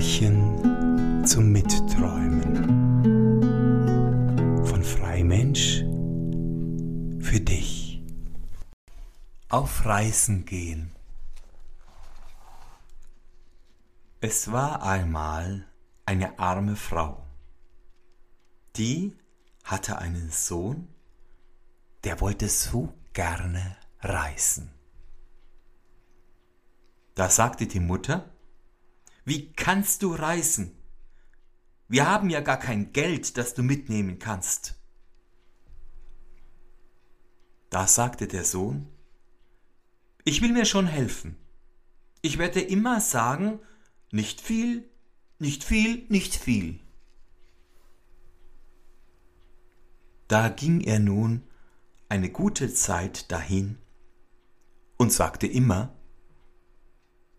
Märchen zum Mitträumen von Freimensch für dich. Auf Reisen gehen. Es war einmal eine arme Frau, die hatte einen Sohn, der wollte so gerne reisen. Da sagte die Mutter, wie kannst du reisen? Wir haben ja gar kein Geld, das du mitnehmen kannst. Da sagte der Sohn, ich will mir schon helfen. Ich werde immer sagen, nicht viel, nicht viel, nicht viel. Da ging er nun eine gute Zeit dahin und sagte immer,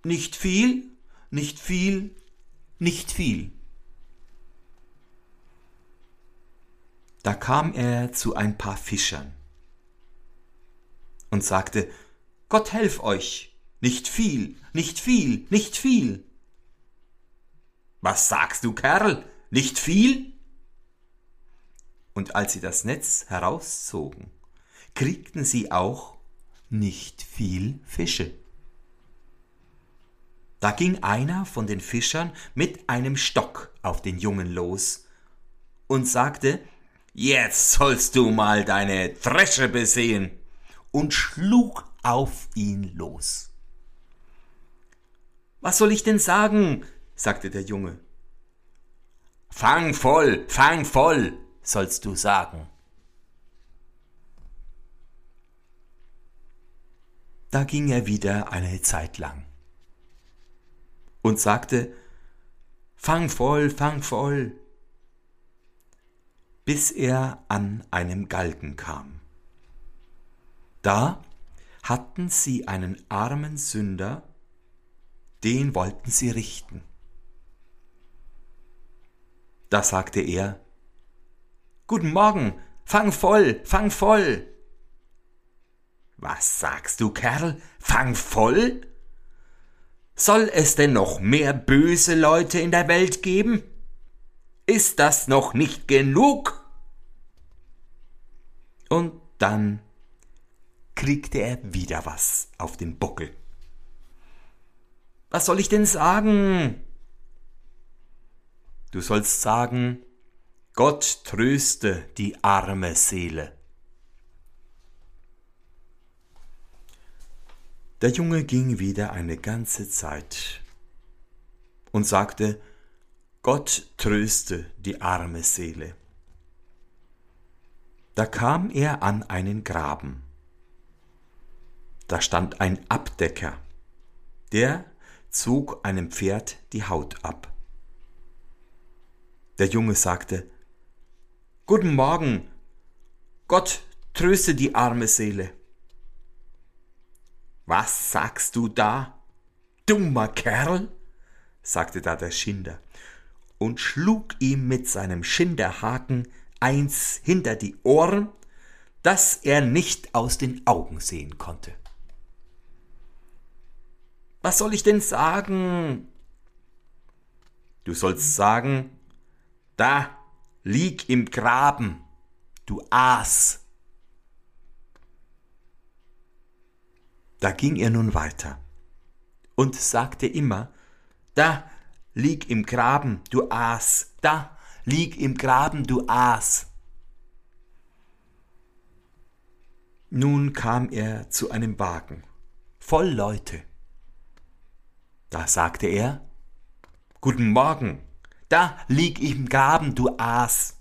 nicht viel, nicht viel, nicht viel. Da kam er zu ein paar Fischern und sagte, Gott helf euch, nicht viel, nicht viel, nicht viel. Was sagst du, Kerl, nicht viel? Und als sie das Netz herauszogen, kriegten sie auch nicht viel Fische. Da ging einer von den Fischern mit einem Stock auf den Jungen los und sagte, Jetzt sollst du mal deine Dresche besehen, und schlug auf ihn los. Was soll ich denn sagen? sagte der Junge. Fang voll, fang voll, sollst du sagen. Da ging er wieder eine Zeit lang und sagte, Fang voll, fang voll, bis er an einem Galgen kam. Da hatten sie einen armen Sünder, den wollten sie richten. Da sagte er, Guten Morgen, fang voll, fang voll. Was sagst du, Kerl, fang voll? Soll es denn noch mehr böse Leute in der Welt geben? Ist das noch nicht genug? Und dann kriegte er wieder was auf den Buckel. Was soll ich denn sagen? Du sollst sagen, Gott tröste die arme Seele. Der Junge ging wieder eine ganze Zeit und sagte, Gott tröste die arme Seele. Da kam er an einen Graben. Da stand ein Abdecker, der zog einem Pferd die Haut ab. Der Junge sagte, Guten Morgen, Gott tröste die arme Seele. Was sagst du da? Dummer Kerl, sagte da der Schinder und schlug ihm mit seinem Schinderhaken eins hinter die Ohren, dass er nicht aus den Augen sehen konnte. Was soll ich denn sagen? Du sollst sagen, da lieg im Graben, du Aas. Da ging er nun weiter und sagte immer, da lieg im Graben, du Aas, da lieg im Graben, du Aas. Nun kam er zu einem Wagen, voll Leute. Da sagte er, Guten Morgen, da lieg ich im Graben, du Aas.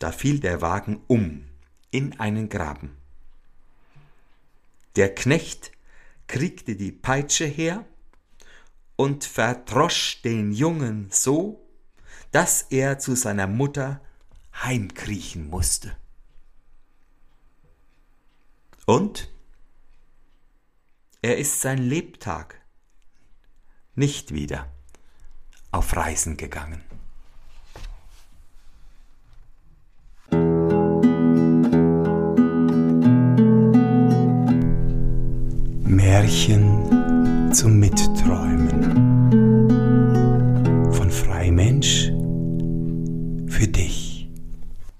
Da fiel der Wagen um in einen Graben. Der Knecht kriegte die Peitsche her und verdrosch den Jungen so, dass er zu seiner Mutter heimkriechen musste. Und er ist sein Lebtag nicht wieder auf Reisen gegangen. Märchen zum Mitträumen. Von Freimensch für dich.